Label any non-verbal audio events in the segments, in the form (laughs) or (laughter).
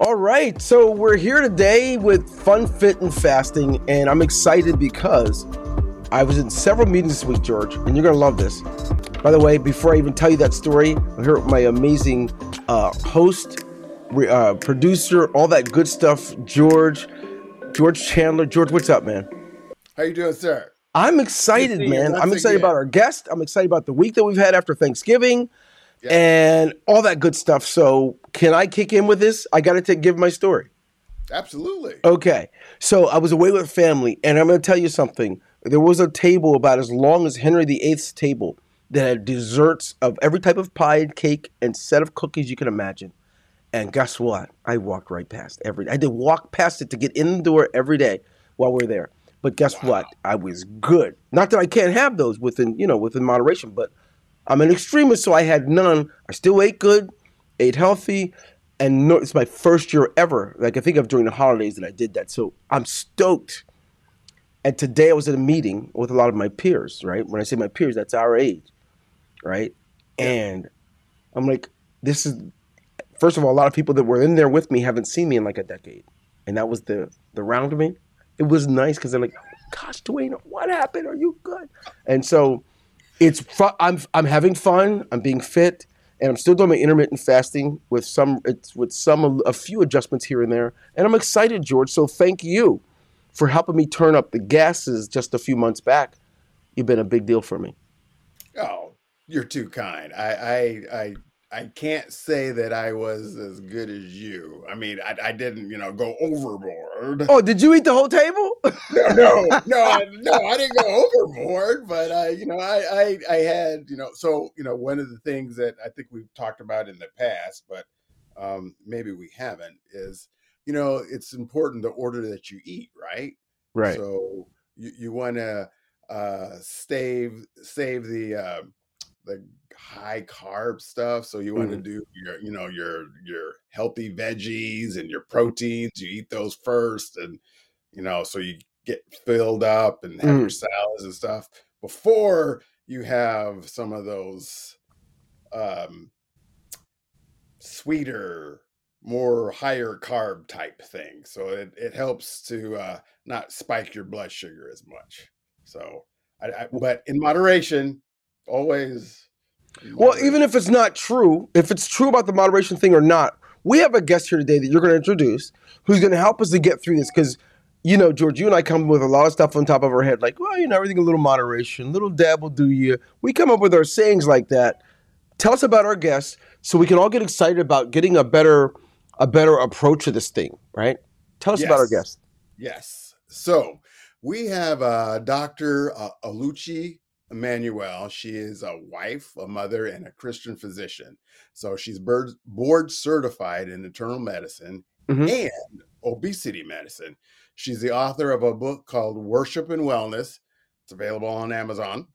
All right, so we're here today with Fun Fit and Fasting, and I'm excited because I was in several meetings this week, George, and you're gonna love this. By the way, before I even tell you that story, I'm here with my amazing uh, host, uh, producer, all that good stuff, George, George Chandler. George, what's up, man? How you doing, sir? I'm excited, man. I'm excited again. about our guest. I'm excited about the week that we've had after Thanksgiving yeah. and all that good stuff. So, can I kick in with this? I got to give my story. Absolutely. Okay. So, I was away with family, and I'm going to tell you something. There was a table about as long as Henry VIII's table that had desserts of every type of pie and cake and set of cookies you can imagine. And guess what? I walked right past every. I did walk past it to get in the door every day while we are there. But guess wow. what? I was good. Not that I can't have those within, you know, within moderation, but I'm an extremist, so I had none. I still ate good, ate healthy, and no, it's my first year ever. Like I think of during the holidays that I did that. So I'm stoked. And today I was at a meeting with a lot of my peers, right? When I say my peers, that's our age, right? Yeah. And I'm like, this is first of all, a lot of people that were in there with me haven't seen me in like a decade. And that was the the round of me it was nice because they're like, "Gosh, Dwayne, what happened? Are you good?" And so it's fun. I'm I'm having fun. I'm being fit, and I'm still doing my intermittent fasting with some with some a few adjustments here and there. And I'm excited, George. So thank you for helping me turn up the gases just a few months back. You've been a big deal for me. Oh, you're too kind. I I, I I can't say that I was as good as you. I mean, I, I didn't, you know, go overboard. Oh, did you eat the whole table? No, no, (laughs) no, no, I didn't go overboard, but I, you know, I, I, I had, you know, so you know, one of the things that I think we've talked about in the past, but um, maybe we haven't, is you know, it's important the order that you eat, right? Right. So you, you want to uh, save save the uh, the high carb stuff. So you want mm-hmm. to do your, you know, your your healthy veggies and your proteins. You eat those first, and you know, so you get filled up and have mm. your salads and stuff before you have some of those um, sweeter, more higher carb type things. So it, it helps to uh, not spike your blood sugar as much. So, I, I, but in moderation, always well, even if it's not true, if it's true about the moderation thing or not, we have a guest here today that you're going to introduce who's going to help us to get through this because you know, George, you and I come with a lot of stuff on top of our head, like, well, you know, everything a little moderation, little dab will do you. We come up with our sayings like that. Tell us about our guest so we can all get excited about getting a better a better approach to this thing, right? Tell us yes. about our guest. Yes. So we have uh, Dr. Uh, Oluchi Emmanuel. She is a wife, a mother, and a Christian physician. So she's board certified in internal medicine mm-hmm. and obesity medicine. She's the author of a book called Worship and Wellness. It's available on Amazon.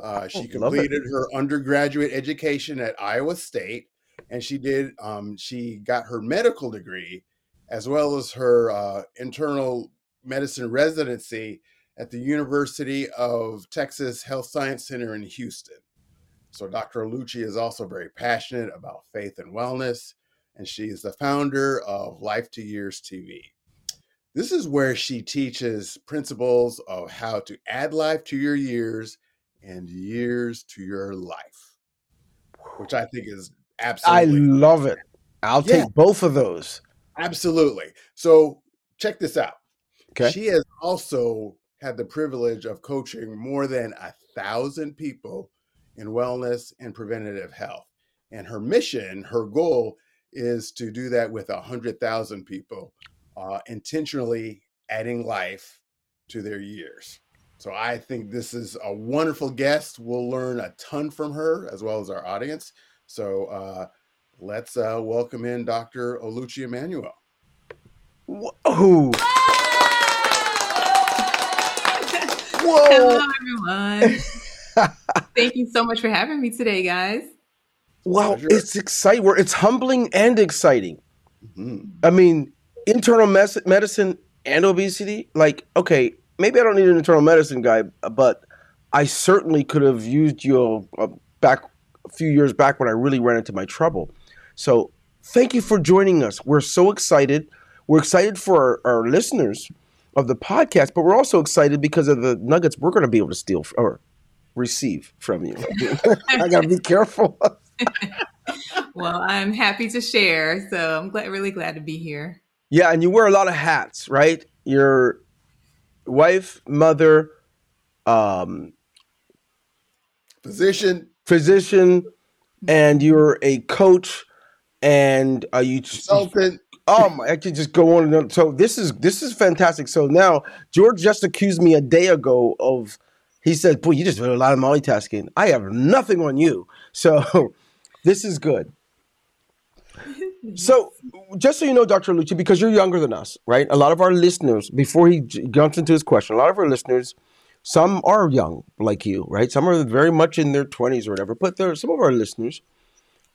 Uh, she oh, completed her undergraduate education at Iowa State, and she did. Um, she got her medical degree as well as her uh, internal medicine residency at the University of Texas Health Science Center in Houston. So Dr. Lucci is also very passionate about faith and wellness, and she is the founder of Life to Years TV. This is where she teaches principles of how to add life to your years and years to your life, which I think is absolutely. I love it. I'll yeah. take both of those. Absolutely. So check this out. Okay. She has also had the privilege of coaching more than a thousand people in wellness and preventative health. And her mission, her goal is to do that with a hundred thousand people, uh, intentionally adding life to their years. So I think this is a wonderful guest. We'll learn a ton from her as well as our audience. So uh, let's uh, welcome in Dr. Oluchi Emmanuel. Whoa. Whoa. Hello, everyone. (laughs) Thank you so much for having me today, guys. Wow, it's exciting. It's humbling and exciting. Mm-hmm. I mean, internal mes- medicine and obesity. Like, okay, maybe I don't need an internal medicine guy, but I certainly could have used you uh, back a few years back when I really ran into my trouble. So thank you for joining us. We're so excited. We're excited for our, our listeners of the podcast, but we're also excited because of the nuggets we're going to be able to steal or receive from you. (laughs) I got to be careful. (laughs) well, I'm happy to share. So I'm glad, really glad to be here. Yeah, and you wear a lot of hats, right? Your wife, mother, um, physician, physician, and you're a coach, and are you consultant. Oh my! I could just go on and on. So this is this is fantastic. So now George just accused me a day ago of. He said, "Boy, you just did a lot of multitasking. I have nothing on you." So (laughs) this is good. So, just so you know, Dr. Lucci, because you're younger than us, right? A lot of our listeners, before he jumps into his question, a lot of our listeners, some are young like you, right? Some are very much in their 20s or whatever, but there some of our listeners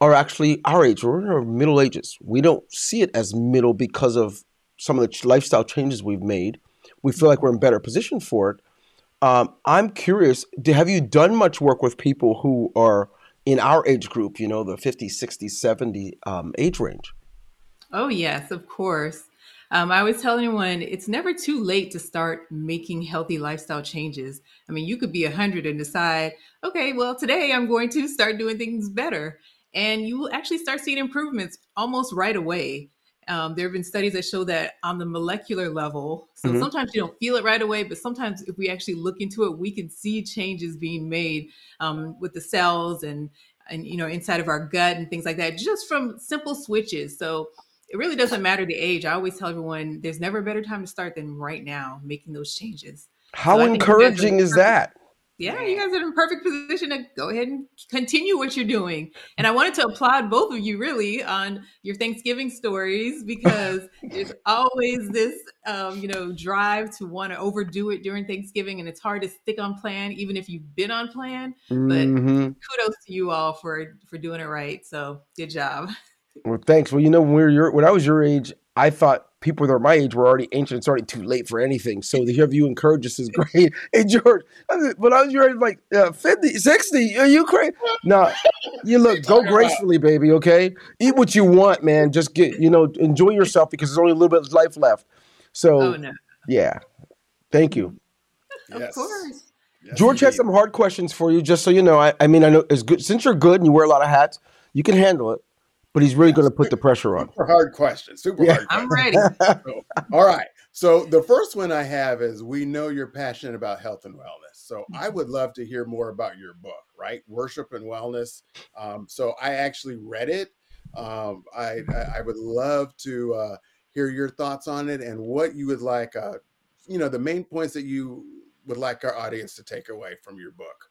are actually our age or middle ages. We don't see it as middle because of some of the lifestyle changes we've made. We feel like we're in better position for it. Um, I'm curious, have you done much work with people who are in our age group, you know, the 50, 60, 70 um, age range? Oh, yes, of course. Um, I always tell anyone it's never too late to start making healthy lifestyle changes. I mean, you could be 100 and decide, okay, well, today I'm going to start doing things better and you will actually start seeing improvements almost right away. Um, there have been studies that show that on the molecular level, so mm-hmm. sometimes you don't feel it right away, but sometimes if we actually look into it, we can see changes being made um, with the cells and and you know inside of our gut and things like that, just from simple switches. So it really doesn't matter the age. I always tell everyone there's never a better time to start than right now making those changes. How so encouraging is that? Yeah, you guys are in perfect position to go ahead and continue what you're doing. And I wanted to applaud both of you really on your Thanksgiving stories because (laughs) there's always this, um, you know, drive to want to overdo it during Thanksgiving, and it's hard to stick on plan even if you've been on plan. But mm-hmm. kudos to you all for for doing it right. So good job. Well, thanks. Well, you know, when we were your, when I was your age, I thought people that are my age were already ancient. It's already too late for anything. So to have you encourage us is (laughs) great. hey, George, when I was your age, like uh, 50, 60, are you crazy? No, you look, go gracefully, baby, okay? Eat what you want, man. Just get, you know, enjoy yourself because there's only a little bit of life left. So, oh, no. yeah. Thank you. Of yes. course. Yes, George indeed. has some hard questions for you, just so you know. I, I mean, I know it's good since you're good and you wear a lot of hats, you can handle it but he's really going to put the pressure on. Super hard question. Super yeah. hard. I'm ready. So, all right. So the first one I have is we know you're passionate about health and wellness. So I mm-hmm. would love to hear more about your book, right? Worship and Wellness. Um, so I actually read it. Um, I, I would love to uh, hear your thoughts on it and what you would like. Uh, you know, the main points that you would like our audience to take away from your book.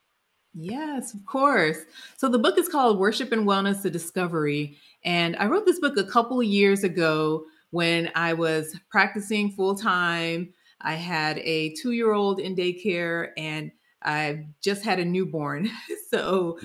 Yes, of course. So the book is called Worship and Wellness: The Discovery, and I wrote this book a couple years ago when I was practicing full time. I had a two-year-old in daycare, and I just had a newborn. (laughs) so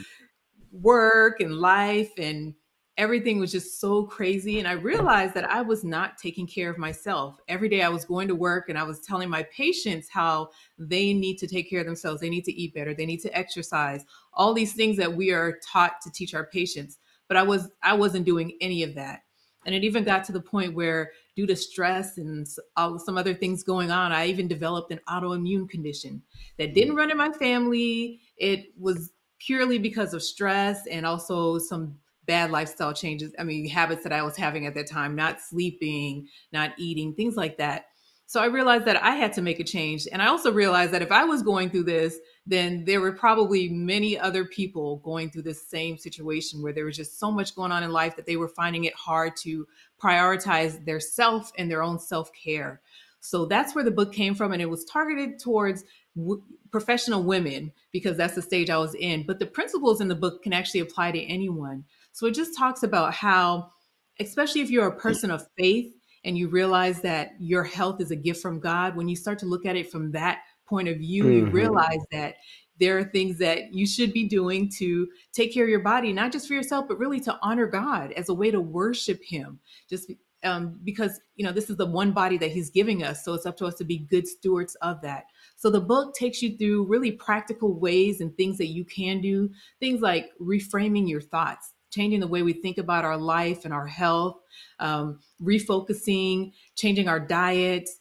work and life and everything was just so crazy. And I realized that I was not taking care of myself. Every day I was going to work and I was telling my patients how they need to take care of themselves. They need to eat better. They need to exercise. All these things that we are taught to teach our patients. But I was I wasn't doing any of that. And it even got to the point where due to stress and all some other things going on, I even developed an autoimmune condition that mm. didn't run in my family. It was purely because of stress and also some bad lifestyle changes. I mean, habits that I was having at that time, not sleeping, not eating, things like that. So I realized that I had to make a change. And I also realized that if I was going through this, then there were probably many other people going through the same situation where there was just so much going on in life that they were finding it hard to prioritize their self and their own self care. So that's where the book came from. And it was targeted towards w- professional women because that's the stage I was in. But the principles in the book can actually apply to anyone. So it just talks about how, especially if you're a person of faith and you realize that your health is a gift from God, when you start to look at it from that point of view, mm-hmm. you realize that there are things that you should be doing to take care of your body, not just for yourself, but really to honor God as a way to worship Him. Just um, because you know this is the one body that He's giving us, so it's up to us to be good stewards of that. So the book takes you through really practical ways and things that you can do, things like reframing your thoughts changing the way we think about our life and our health, um, refocusing, changing our diets,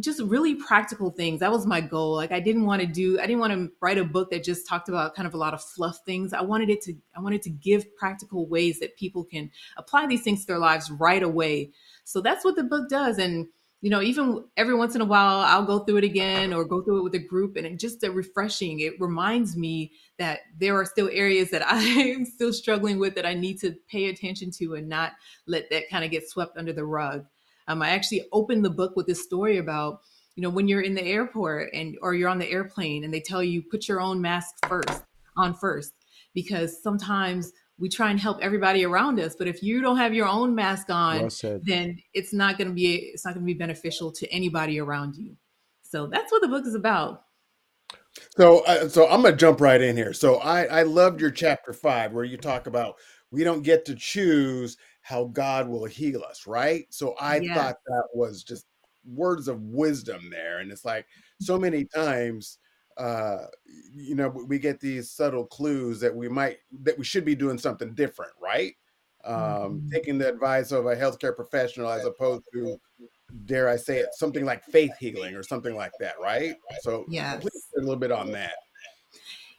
just really practical things. That was my goal. Like I didn't want to do, I didn't want to write a book that just talked about kind of a lot of fluff things. I wanted it to, I wanted to give practical ways that people can apply these things to their lives right away. So that's what the book does. And you know, even every once in a while, I'll go through it again or go through it with a group, and it just a refreshing. It reminds me that there are still areas that (laughs) I'm still struggling with that I need to pay attention to and not let that kind of get swept under the rug. Um, I actually opened the book with this story about, you know, when you're in the airport and or you're on the airplane and they tell you put your own mask first on first because sometimes we try and help everybody around us but if you don't have your own mask on well then it's not going to be it's not going to be beneficial to anybody around you. So that's what the book is about. So uh, so i'm gonna jump right in here. So i i loved your chapter five where you talk about we don't get to choose how god will heal us right? So i yes. thought that was just words of wisdom there and it's like so many times uh you know we get these subtle clues that we might that we should be doing something different right? Um mm-hmm. taking the advice of a healthcare professional as opposed to dare i say it something like faith healing or something like that right? So yeah a little bit on that.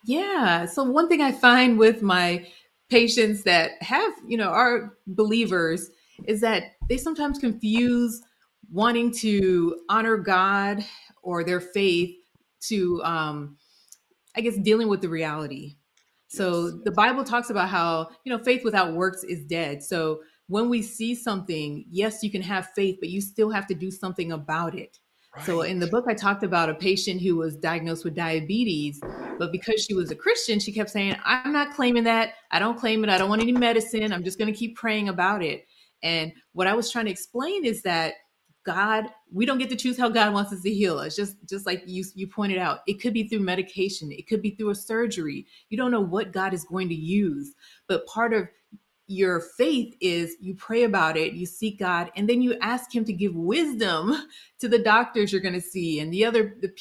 Yeah so one thing i find with my patients that have you know are believers is that they sometimes confuse wanting to honor god or their faith to um i guess dealing with the reality. So yes. the bible talks about how you know faith without works is dead. So when we see something yes you can have faith but you still have to do something about it. Right. so in the book i talked about a patient who was diagnosed with diabetes but because she was a christian she kept saying i'm not claiming that. I don't claim it. I don't want any medicine. I'm just going to keep praying about it. And what i was trying to explain is that God, we don't get to choose how God wants us to heal us. Just just like you you pointed out, it could be through medication, it could be through a surgery. You don't know what God is going to use, but part of your faith is you pray about it, you seek God, and then you ask Him to give wisdom (laughs) to the doctors you're going to see and the other the,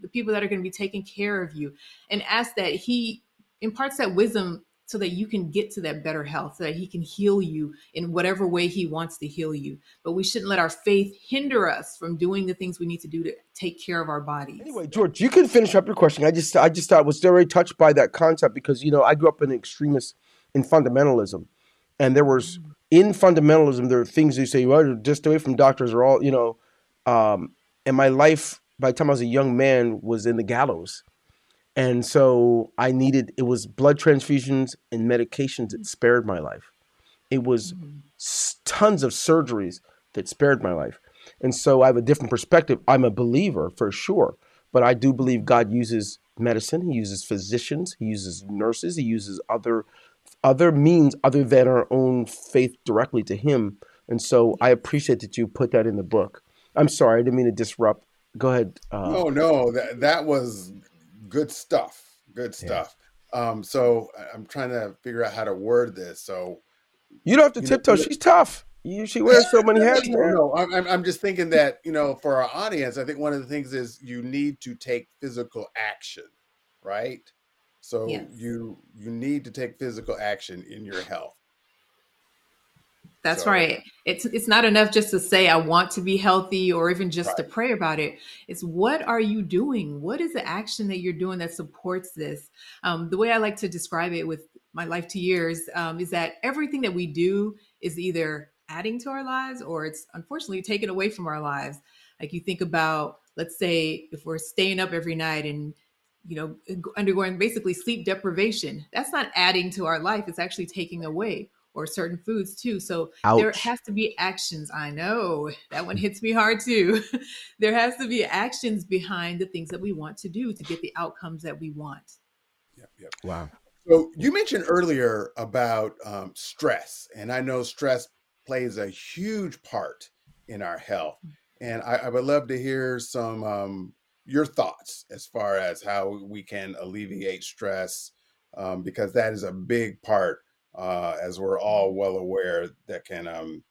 the people that are going to be taking care of you, and ask that He imparts that wisdom so that you can get to that better health, so that He can heal you in whatever way He wants to heal you. But we shouldn't let our faith hinder us from doing the things we need to do to take care of our bodies. Anyway, George, you can finish up your question. I just, I just thought I was very touched by that concept because you know I grew up in extremist in fundamentalism, and there was mm. in fundamentalism there are things you say, well, you're just away from doctors are all you know. Um, and my life by the time I was a young man was in the gallows and so I needed it was blood transfusions and medications that spared my life. It was mm-hmm. tons of surgeries that spared my life. And so I have a different perspective. I'm a believer for sure, but I do believe God uses medicine, he uses physicians, he uses nurses, he uses other other means other than our own faith directly to him. And so I appreciate that you put that in the book. I'm sorry, I didn't mean to disrupt. Go ahead. Uh, no, no, that that was good stuff. Good stuff. Yeah. Um, so I'm trying to figure out how to word this. So you don't have to tiptoe. Know, She's tough. You, she wears so many (laughs) hats. No, no, I'm, I'm just thinking that you know, for our audience, I think one of the things is you need to take physical action, right? So yes. you you need to take physical action in your health. That's so. right. It's it's not enough just to say I want to be healthy or even just right. to pray about it. It's what are you doing? What is the action that you're doing that supports this? Um, the way I like to describe it with my life to years um, is that everything that we do is either adding to our lives or it's unfortunately taken away from our lives. Like you think about, let's say, if we're staying up every night and you know undergoing basically sleep deprivation, that's not adding to our life. It's actually taking away or certain foods too. So Ouch. there has to be actions. I know that one hits me hard too. (laughs) there has to be actions behind the things that we want to do to get the outcomes that we want. Yep, yep. Wow. So you mentioned earlier about um, stress, and I know stress plays a huge part in our health. Mm. And I, I would love to hear some um, your thoughts as far as how we can alleviate stress, um, because that is a big part uh, as we're all well aware, that can um,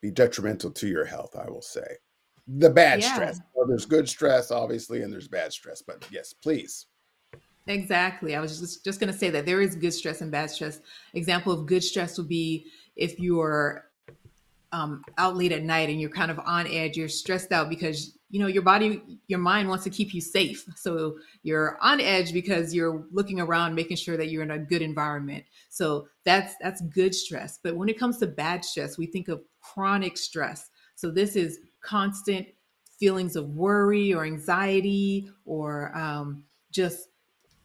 be detrimental to your health, I will say. The bad yeah. stress. Well, there's good stress, obviously, and there's bad stress. But yes, please. Exactly. I was just just going to say that there is good stress and bad stress. Example of good stress would be if you're um, out late at night and you're kind of on edge, you're stressed out because you know your body, your mind wants to keep you safe. So you're on edge because you're looking around, making sure that you're in a good environment. So that's that's good stress. But when it comes to bad stress, we think of chronic stress. So this is constant feelings of worry or anxiety or um, just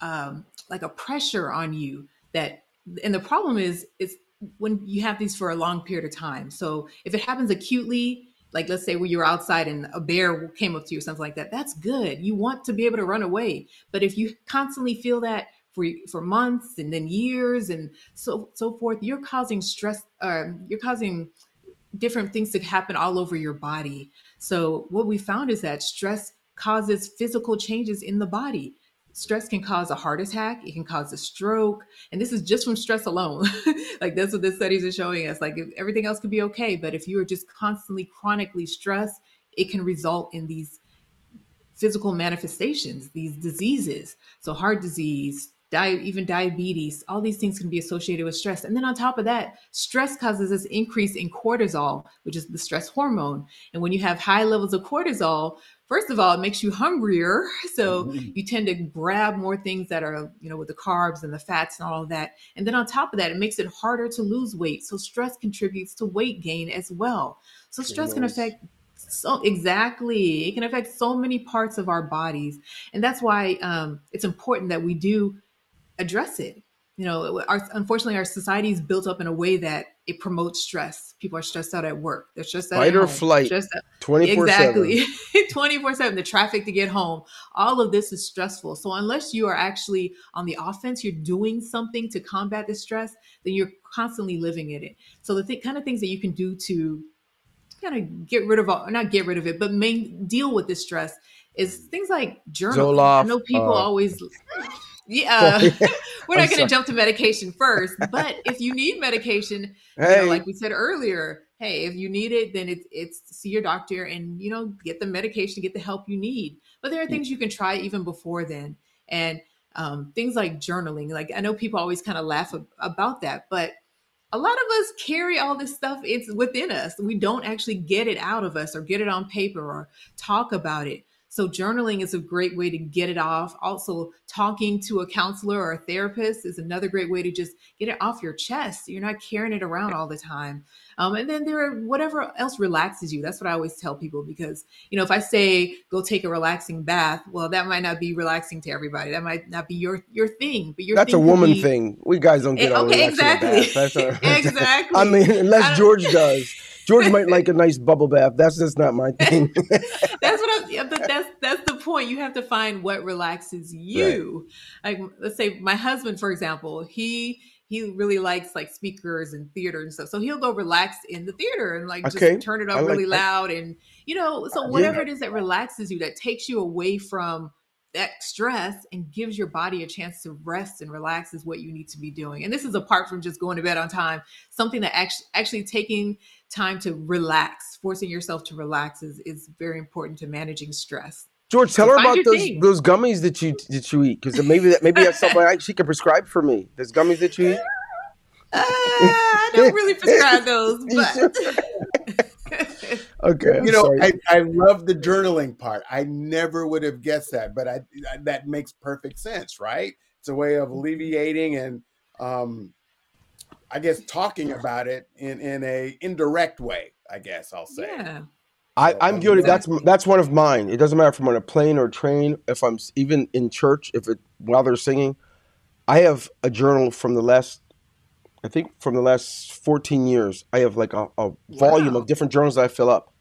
um, like a pressure on you that and the problem is is when you have these for a long period of time. So if it happens acutely like let's say when you're outside and a bear came up to you or something like that that's good. You want to be able to run away. But if you constantly feel that for for months and then years and so so forth you're causing stress uh, you're causing different things to happen all over your body. So what we found is that stress causes physical changes in the body stress can cause a heart attack it can cause a stroke and this is just from stress alone. (laughs) Like that's what the studies are showing us like everything else could be okay but if you are just constantly chronically stressed it can result in these physical manifestations these diseases. So heart disease di- even diabetes all these things can be associated with stress and then on top of that stress causes this increase in cortisol which is the stress hormone and when you have high levels of cortisol first of all, it makes you hungrier. (laughs) So mm-hmm. you tend to grab more things that are, you know, with the carbs and the fats and all of that. And then on top of that, it makes it harder to lose weight. So stress contributes to weight gain as well. So stress can affect so exactly it can affect so many parts of our bodies and that's why um, it's important that we do address it. You know our, unfortunately our society is built up in a way that it promotes stress. People are stressed out at work. They're stressed out fight or home. flight. 24 exactly. (laughs) 24 7 the traffic to get home. All of this is stressful. So unless you are actually on the offense you're doing something to combat the stress then you're constantly living in it. So the th- kind of things that you can do to kind of get rid of all not get rid of it but main deal with this stress is things like journaling Zoloft, i know people uh, always yeah, (laughs) (laughs) we're not going to jump to medication first, but if you need medication, hey. you know, like we said earlier, hey, if you need it, then it's it's see your doctor and you know get the medication, get the help you need. But there are things you can try even before then, and um, things like journaling. Like I know people always kind of laugh about that, but a lot of us carry all this stuff it's within us we don't actually get it out of us or get it on paper or talk about it so journaling is a great way to get it off. Also, talking to a counselor or a therapist is another great way to just get it off your chest. You're not carrying it around all the time. Um, and then there are whatever else relaxes you. That's what I always tell people because you know if I say go take a relaxing bath, well that might not be relaxing to everybody. That might not be your your thing. But your that's a woman be, thing. We guys don't get it, eh, okay, exactly. (laughs) exactly. (laughs) I mean, unless George does. George might like a nice bubble bath. That's just not my thing. (laughs) that's what I'm. Yeah, that's that's the point. You have to find what relaxes you. Right. Like, let's say my husband, for example, he he really likes like speakers and theater and stuff. So he'll go relax in the theater and like okay. just turn it up like really that. loud and you know. So whatever yeah. it is that relaxes you, that takes you away from that stress and gives your body a chance to rest and relax is what you need to be doing. And this is apart from just going to bed on time. Something that actually actually taking time to relax, forcing yourself to relax is is very important to managing stress. George, tell so her about those thing. those gummies that you that you eat because maybe that maybe that's something she can prescribe for me. Those gummies that you eat. Uh, I don't really prescribe those, (laughs) but. (laughs) okay. I'm you know, I, I love the journaling part. I never would have guessed that, but I, I that makes perfect sense, right? It's a way of alleviating and um, I guess talking about it in in a indirect way. I guess I'll say. Yeah. I, I'm guilty. That's that's one of mine. It doesn't matter if I'm on a plane or train. If I'm even in church, if it while they're singing, I have a journal from the last I think from the last 14 years, I have like a, a volume wow. of different journals that I fill up,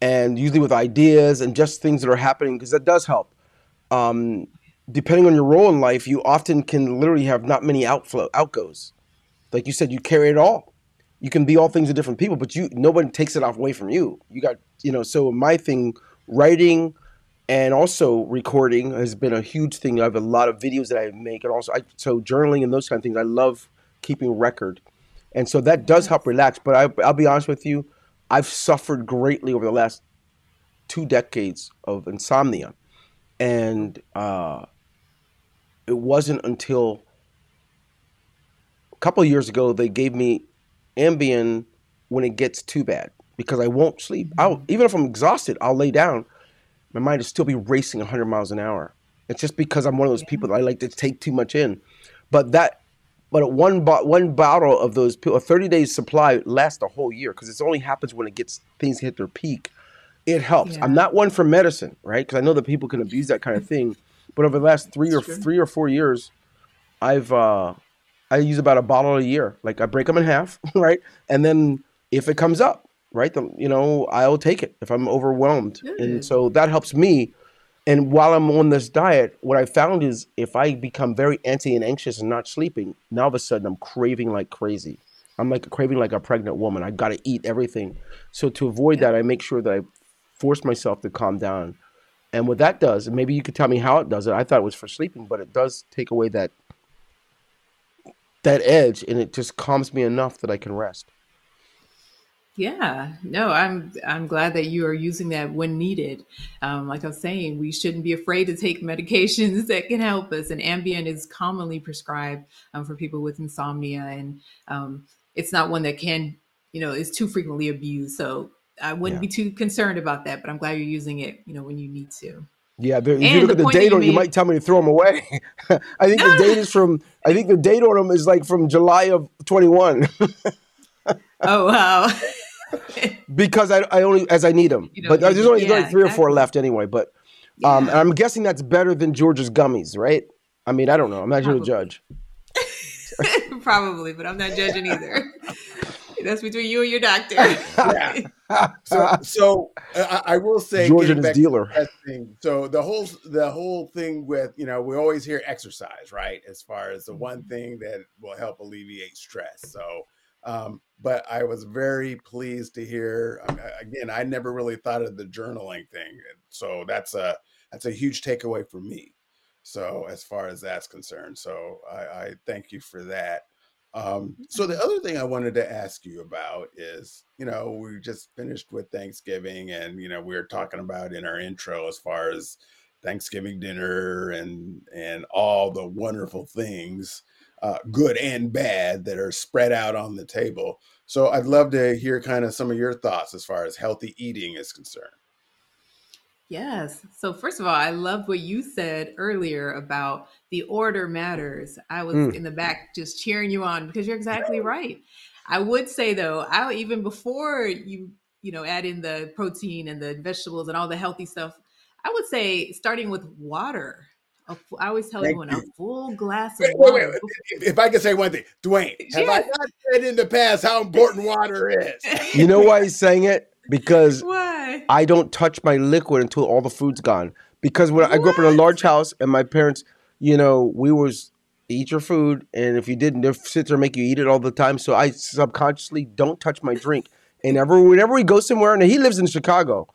and usually with ideas and just things that are happening because that does help. Um, depending on your role in life, you often can literally have not many outflow outgoes. Like you said, you carry it all. You can be all things to different people, but you nobody takes it off away from you. You got you know. So my thing, writing, and also recording has been a huge thing. I have a lot of videos that I make, and also I, so journaling and those kind of things. I love keeping record. And so that does help relax. But I, I'll be honest with you, I've suffered greatly over the last two decades of insomnia. And uh, it wasn't until couple of years ago they gave me Ambien when it gets too bad because I won't sleep. I'll even if I'm exhausted, I'll lay down. My mind will still be racing 100 miles an hour. It's just because I'm one of those people that I like to take too much in. But that, but one bo- one bottle of those, a 30 days supply lasts a whole year because it only happens when it gets things hit their peak. It helps. Yeah. I'm not one for medicine, right? Because I know that people can abuse that kind of (laughs) thing. But over the last three or true. three or four years, I've uh, I use about a bottle a year. Like I break them in half, (laughs) right? And then if it comes up, right, the, you know, I'll take it if I'm overwhelmed. And mm. so that helps me. And while I'm on this diet, what I found is if I become very antsy and anxious and not sleeping, now all of a sudden I'm craving like crazy. I'm like craving like a pregnant woman. I got to eat everything. So to avoid that, I make sure that I force myself to calm down. And what that does, and maybe you could tell me how it does it. I thought it was for sleeping, but it does take away that that edge, and it just calms me enough that I can rest. Yeah, no, I'm I'm glad that you are using that when needed. Um, like I was saying, we shouldn't be afraid to take (laughs) medications that can help us, and Ambien is commonly prescribed um, for people with insomnia, and um, it's not one that can, you know, is too frequently abused. So I wouldn't Yeah. be too concerned about that. But I'm glad you're using it, you know, when you need to. Yeah, there, if you look at the date on, it, you might tell me to throw them away. (laughs) I think the date is from. I think the date on them is like from July of 21 (laughs) Oh wow. (laughs) because I, I only as I need them. You but there's only yeah, like three or four left anyway. But um, and I'm guessing that's better than George's gummies, right? I mean, I don't know. I'm not here to judge. Probably, but I'm not judging either. That's between you and your doctor. Yeah. (laughs) So, so I, I will say, George getting and his dealer. testing, so the whole the whole thing with you know we always hear exercise, right? As far as the one thing that will help alleviate stress. So, um, but I was very pleased to hear. um, Again, I never really thought of the journaling thing, so that's a that's a huge takeaway for me. So as far as that's concerned, so I, I thank you for that. Um, so the other thing I wanted to ask you about is, you know, we just finished with Thanksgiving, and you know, we were talking about in our intro as far as Thanksgiving dinner and and all the wonderful things, uh, good and bad, that are spread out on the table. So I'd love to hear kind of some of your thoughts as far as healthy eating is concerned. Yes. So first of all, I love what you said earlier about the order matters. I was Mm. in the back just cheering you on because you're (laughs) exactly right. I would say though, I even before you you know add in the protein and the vegetables and all the healthy stuff, I would say starting with water. A fu- I always tell Thank everyone a full glass of Wait, wait, water. wait. If, if I could say one thing, Dwayne, (laughs) have I Yes. not said in the past how important water is? (laughs) You know why he's saying it? Because I don't touch my liquid until all the food's gone. Because when I grew up in a large house and my parents, you know, we was eat your food, and if you didn't, they'd sit there and make you eat it all the time. So I subconsciously don't touch my drink. And ever, whenever we go somewhere, and he lives in Chicago,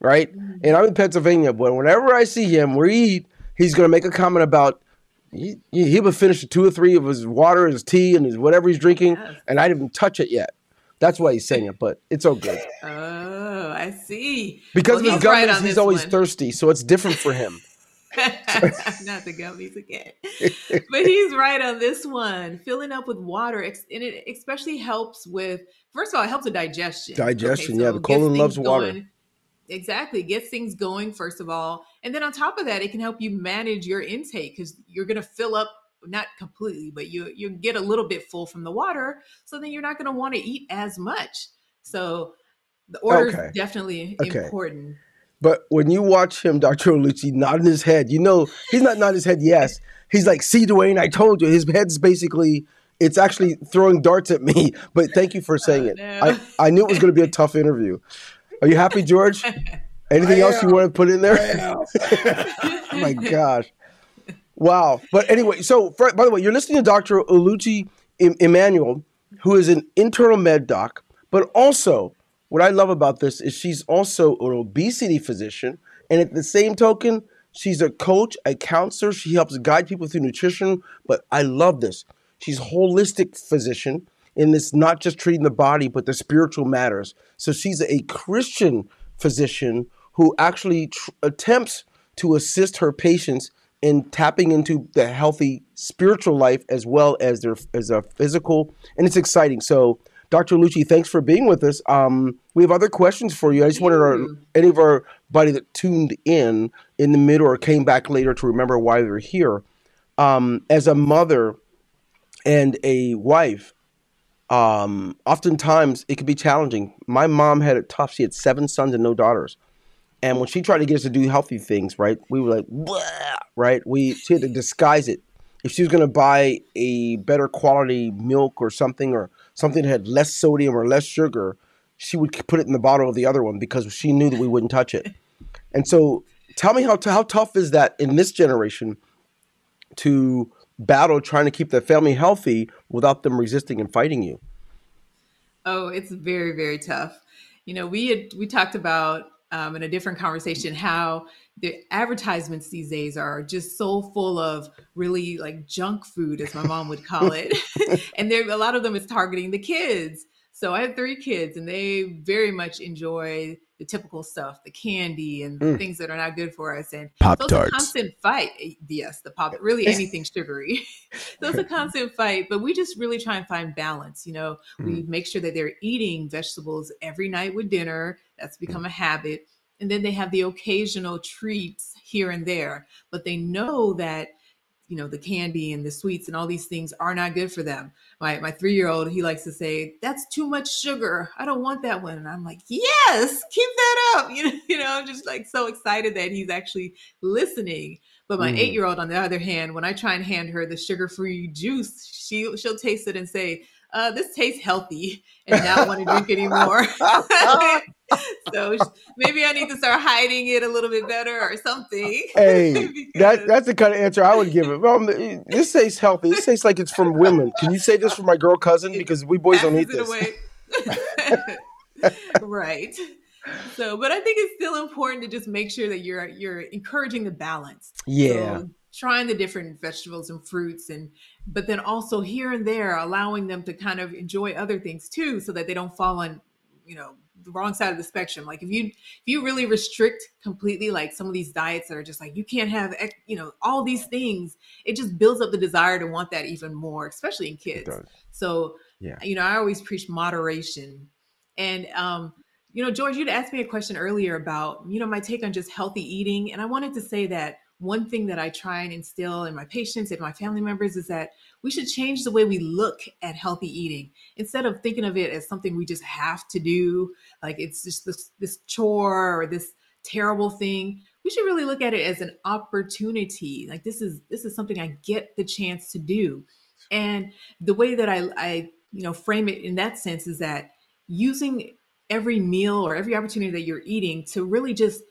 right? Mm-hmm. And I'm in Pennsylvania, but whenever I see him, we eat, he's gonna make a comment about he, he would finish two or three of his water, his tea, and his whatever he's drinking, Yes. and I didn't touch it yet. That's why he's saying it, but it's all good. Oh. I see. Because Well, of his he's right gummies, he's always one. thirsty, so it's different for him. (laughs) not the gummies again. but he's right on this one. Filling up with water, and it especially helps with. First of all, it helps with digestion. Digestion, yeah, the colon loves water. going- Exactly, gets things going first of all, and then on top of that, it can help you manage your intake because you're going to fill up not completely, but you you get a little bit full from the water, so then you're not going to want to eat as much. So the order Okay. is definitely Okay. important. But when you watch him, (laughs) Dr. Oluchi, nodding his head, you know he's not nodding his head. Yes, he's like, "See, Dwayne, I told you." His head's basically it's actually throwing darts at me. (laughs) But thank you for (laughs) oh, saying Oh, it. no. I I knew it was going to be a tough interview. Are you happy, George? Anything I else you want to put in there? Oh my gosh. Wow. But anyway, so for, by the way, you're listening to Dr. Oluchi Em- Emmanuel, who is an internal med doc, but also what I love about this is she's also an obesity physician. And at the same token, she's a coach, a counselor. She helps guide people through nutrition. But I love this. She's a holistic physician in this not just treating the body, but the spiritual matters. So she's a Christian physician who actually tr- attempts to assist her patients in tapping into the healthy spiritual life as well as their as a physical, and it's exciting. So, Dr. Lucci, thanks for being with us. Um, we have other questions for you. I just wanted our, any of our buddy that tuned in in the middle or came back later to remember why they're here. Um, as a mother and a wife, um, oftentimes it can be challenging. My mom had it tough. She had seven sons and no daughters. And when she tried to get us to do healthy things, right, we were like, Bleh, right? We she had to disguise it. If she was going to buy a better quality milk or something, or something that had less sodium or less sugar, she would put it in the bottle of the other one because she knew that we wouldn't touch it. (laughs) And so, tell me how how tough is that in this generation to battle trying to keep the family healthy without them resisting and fighting you? Oh, it's very very tough. You know, we had we talked about um, in a different conversation how the advertisements these days are just so full of really like junk food, as my mom would call it, (laughs) (laughs) and there a lot of them is targeting the kids. So I have three kids, and they very much enjoy the typical stuff, the candy and mm. things that are not good for us. And pop tarts. So it's a constant fight. Yes, the pop. Really, (laughs) anything sugary. so it's a constant fight. But we just really try and find balance. You know, mm. we make sure that they're eating vegetables every night with dinner. That's become mm. a habit. And then they have the occasional treats here and there, but they know that you know the candy and the sweets and all these things are not good for them. My my three year old he likes to say that's too much sugar. I don't want that one. And i'm like yes keep that up. (laughs) You know you know i'm just like so excited that he's actually listening. But my mm. eight year old on the other hand when i try and hand her the sugar free juice she she'll taste it and say uh, this tastes healthy and not want to drink anymore. (laughs) (laughs) (laughs) so maybe I need to start hiding it a little bit better or something. (laughs) Hey, that that's the kind of answer I would give it. Well, um, this tastes healthy. This tastes like it's from women. Can you say this for my girl cousin? Because we boys don't eat this. (laughs) right. So, but I think it's still important to just make sure that you're you're encouraging the balance. Yeah. So, trying the different vegetables and fruits and but then also here and there allowing them to kind of enjoy other things too so that they don't fall on you know the wrong side of the spectrum. Like if you if you really restrict completely like some of these diets that are just like you can't have you know all these things it just builds up the desire to want that even more especially in kids. so yeah. you know i always preach moderation. And um you know george you'd asked me a question earlier about you know my take on just healthy eating and i wanted to say that one thing that I try and instill in my patients and my family members is that we should change the way we look at healthy eating instead of thinking of it as something we just have to do, like it's just this this chore or this terrible thing. We should really look at it as an opportunity. Like this is this is something I get the chance to do. And the way that I I you know frame it in that sense is that using every meal or every opportunity that you're eating to really just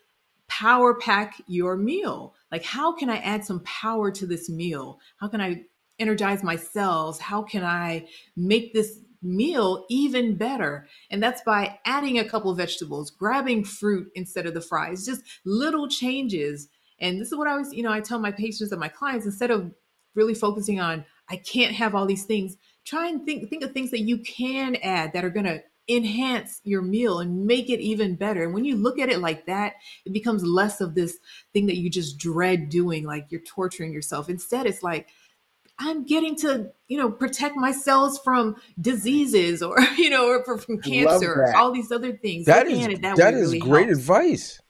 power pack your meal like, how can I add some power to this meal? How can I energize my cells? How can I make this meal even better? And that's by adding a couple vegetables, grabbing fruit instead of the fries, just little changes. And this is what I was, you know, I tell my patients and my clients instead of really focusing on, I can't have all these things, try and think think of things that you can add that are going to enhance your meal and make it even better. And when you look at it like that, it becomes less of this thing that you just dread doing, like you're torturing yourself. Instead, it's like, I'm getting to, you know, protect my cells from diseases or, (laughs) you know, or from cancer, all these other things. That is, that, that is really great helps. advice.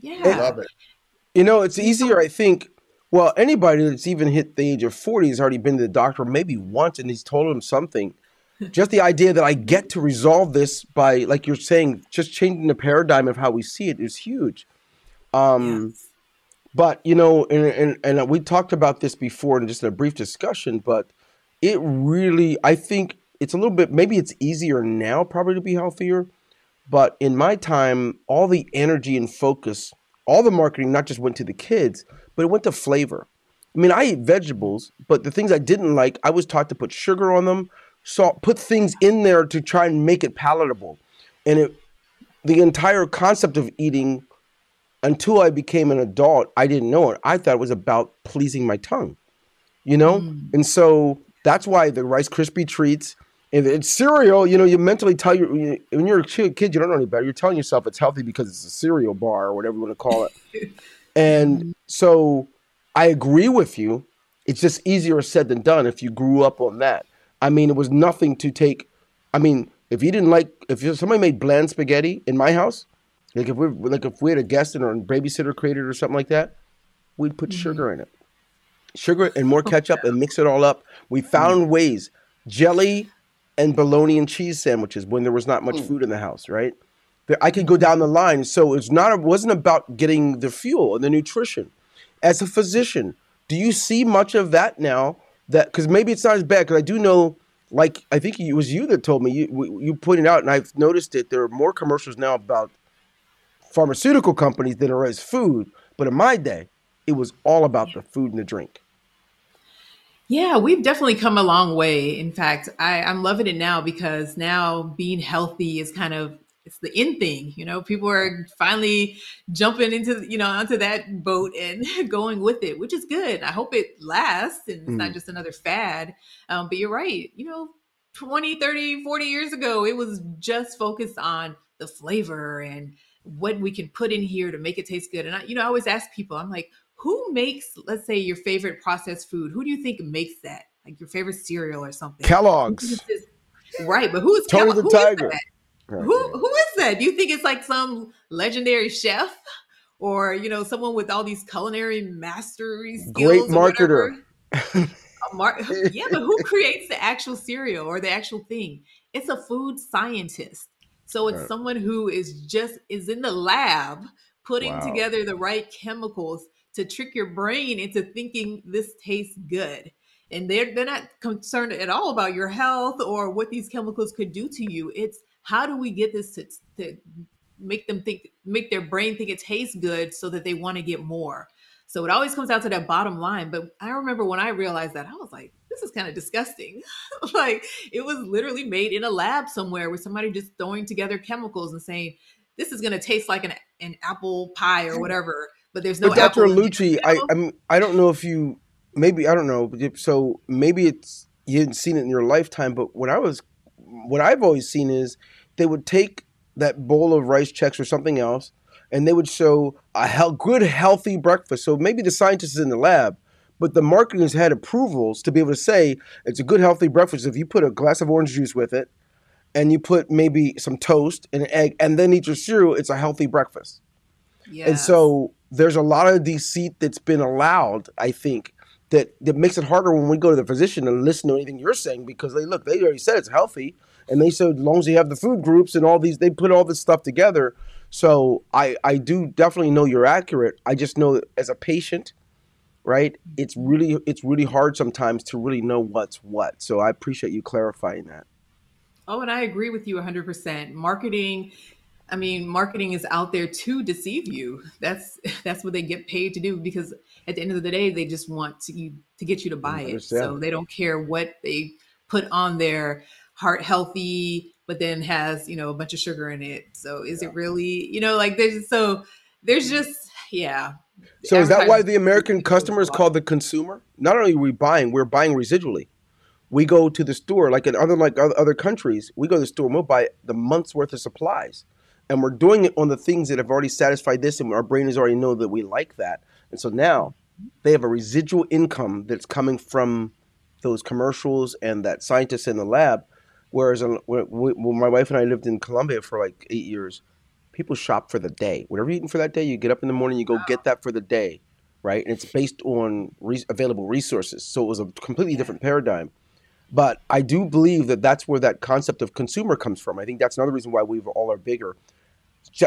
Yeah. I love it. You know, it's easier, I think. Well, anybody that's even hit the age of 40 has already been to the doctor maybe once and he's told them something just the idea that I get to resolve this by, like you're saying, just changing the paradigm of how we see it is huge. Um, yes. But you know, and, and and we talked about this before in just a brief discussion, but it really, I think it's a little bit. Maybe it's easier now, probably to be healthier. But in my time, all the energy and focus, all the marketing, not just went to the kids, but it went to flavor. I mean, I eat vegetables, but the things I didn't like, I was taught to put sugar on them, salt, put things in there to try and make it palatable. And it, the entire concept of eating, until I became an adult, I didn't know it. I thought it was about pleasing my tongue, you know? Mm. And so that's why the Rice Krispie treats, and it's cereal, you know, you mentally tell you, when you're a kid, you don't know any better. You're telling yourself it's healthy because it's a cereal bar or whatever you want to call it. (laughs) and so I agree with you. It's just easier said than done if you grew up on that. I mean, it was nothing to take. I mean, if you didn't like, if somebody made bland spaghetti in my house, like if we like if we had a guest and our babysitter created or something like that, we'd put mm-hmm. sugar in it, sugar and more ketchup and mix it all up. We found mm. ways jelly and bologna and cheese sandwiches when there was not much mm. food in the house, right? I could go down the line. So it's not it wasn't about getting the fuel and the nutrition. As a physician, do you see much of that now? That because maybe it's not as bad. Because I do know, like I think it was you that told me you you pointed out, and I've noticed it. There are more commercials now about pharmaceutical companies than there is food. But in my day, it was all about the food and the drink. Yeah, we've definitely come a long way. In fact, I, I'm loving it now because now being healthy is kind of it's the in thing. You know, people are finally jumping into you know onto that boat and (laughs) going with it, which is good. I hope it lasts and it's mm. not just another fad. Um, but you're right. You know, 20, 30, 40 years ago, it was just focused on the flavor and what we can put in here to make it taste good. And I, you know, I always ask people, I'm like, who makes, let's say, your favorite processed food? Who do you think makes that? Like your favorite cereal or something? Kellogg's. Right, but who is Tony the Tiger? Who who is that? Do you think it's like some legendary chef, or you know, someone with all these culinary mastery skills? Great marketer. Mar- (laughs) yeah, but who creates the actual cereal or the actual thing? It's a food scientist. So it's right. someone who is just is in the lab putting wow. together the right chemicals to trick your brain into thinking this tastes good. And they're they're not concerned at all about your health or what these chemicals could do to you. It's how do we get this to, to make them think make their brain think it tastes good so that they want to get more? So it always comes out to that bottom line but i remember when i realized that i was like this is kind of disgusting. (laughs) Like it was literally made in a lab somewhere with somebody just throwing together chemicals and saying this is going to taste like an, an apple pie or whatever but there's no but dr lucci I, I'm, I don't know if you maybe i don't know so maybe it's you hadn't seen it in your lifetime but when i was what I've always seen is they would take that bowl of rice Chex or something else, and they would show a he- good, healthy breakfast. So maybe the scientist is in the lab, but the marketing has had approvals to be able to say it's a good, healthy breakfast. If you put a glass of orange juice with it, and you put maybe some toast and an egg, and then eat your cereal, it's a healthy breakfast. Yes. And so there's a lot of deceit that's been allowed, I think, that that makes it harder when we go to the physician and listen to anything you're saying because they look they already said it's healthy and they said as long as you have the food groups and all these they put all this stuff together. So i i do definitely know you're accurate. I just know as a patient right it's really it's really hard sometimes to really know what's what. So i appreciate you clarifying that. Oh and i agree with you 100% marketing I mean, marketing is out there to deceive you. That's (laughs) that's what they get paid to do because at the end of the day, they just want to you to get you to buy it. So they don't care what they put on their heart healthy, but then has you know a bunch of sugar in it. So is yeah. it really you know like there's so there's just yeah. So is that why the American customer is called the consumer? Not only are we buying, we're buying residually. We go to the store, like in other like other countries, we go to the store and we'll buy the month's worth of supplies and we're doing it on the things that have already satisfied this and our brain has already know that we like that. And so now they have a residual income that's coming from those commercials and that scientists in the lab whereas when my wife and i lived in colombia for like eight years people shop for the day. Whatever you're eating for that day you get up in the morning you go get that for the day right? And it's based on re- available resources. So it was a completely different paradigm. But i do believe that that's where that concept of consumer comes from. I think that's another reason why we all are bigger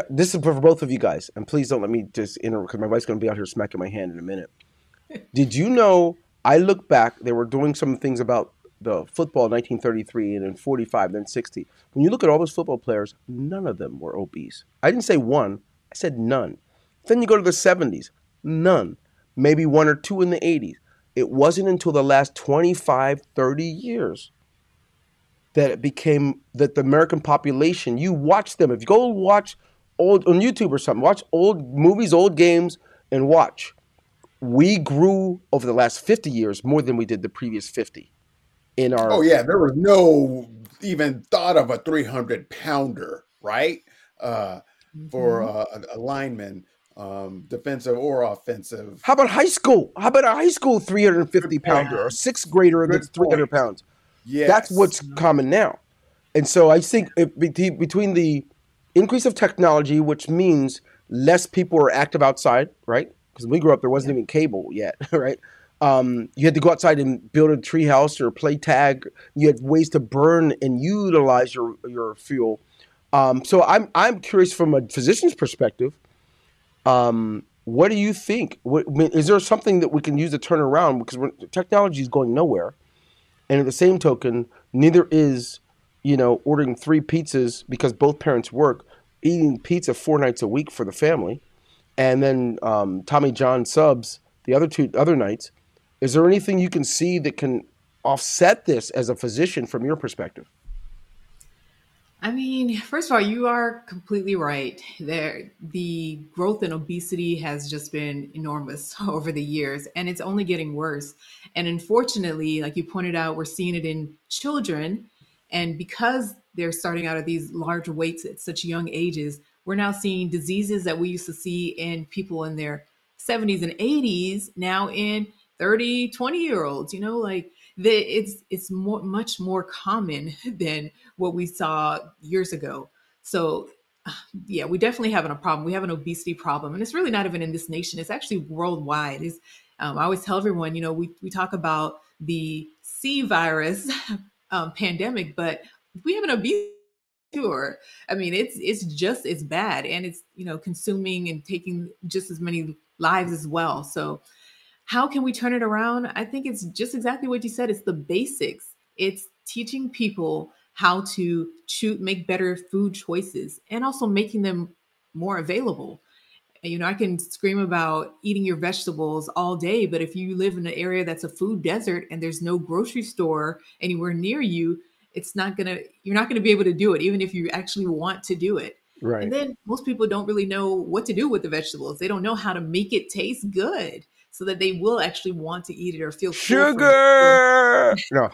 this is for both of you guys, and please don't let me just interrupt because my wife's going to be out here smacking my hand in a minute. (laughs) Did you know? I look back; they were doing some things about the football in 1933 and in 45, then 60. When you look at all those football players, none of them were obese. I didn't say one; I said none. Then you go to the 70s, none. Maybe one or two in the 80s. It wasn't until the last 25, 30 years that it became that the American population, you watch them. If you go watch old on YouTube or something, watch old movies, old games, and watch. We grew over the last 50 years more than we did the previous 50 in our Oh yeah, there was no even thought of a 300 pounder, right? Uh, for mm-hmm. uh, a lineman. um, defensive or offensive. How about high school? How about a high school 350 pounder or a sixth grader that's 300 pounds? Yeah, That's what's common now. And so I think it, between the increase of technology, which means less people are active outside, right? Because when we grew up, there wasn't even cable yet, (laughs) right? Um, you had to go outside and build a tree house or play tag. You had ways to burn and utilize your your fuel. Um, so I'm I'm curious from a physician's perspective. Um, what do you think? What, I mean, is there something that we can use to turn around? Because technology is going nowhere, and at the same token, neither is you know ordering three pizzas because both parents work, eating pizza four nights a week for the family, and then um, Tommy John subs the other two other nights. Is there anything you can see that can offset this as a physician from your perspective? I mean, first of all, you are completely right. There, the growth in obesity has just been enormous (laughs) over the years, and it's only getting worse. And unfortunately, like you pointed out, we're seeing it in children, and because they're starting out at these large weights at such young ages, we're now seeing diseases that we used to see in people in their 70s and 80s now in 30, 20 year olds. You know, like the, it's it's more much more common (laughs) than what we saw years ago. So (sighs) yeah, we definitely having a problem. We have an obesity problem, and it's really not even in this nation. It's actually worldwide. Is um, I always tell everyone, you know, we we talk about the C virus (laughs) um, pandemic, but we have an obesity cure. I mean, it's it's just as bad, and it's you know consuming and taking just as many lives as well. So how can we turn it around? I think it's just exactly what you said. It's the basics. It's teaching people how to choose, make better food choices and also making them more available. You know, I can scream about eating your vegetables all day, but if you live in an area that's a food desert and there's no grocery store anywhere near you, it's not gonna, you're not gonna be able to do it, even if you actually want to do it. Right. And then most people don't really know what to do with the vegetables. They don't know how to make it taste good so that they will actually want to eat it or feel sugar. (laughs) no,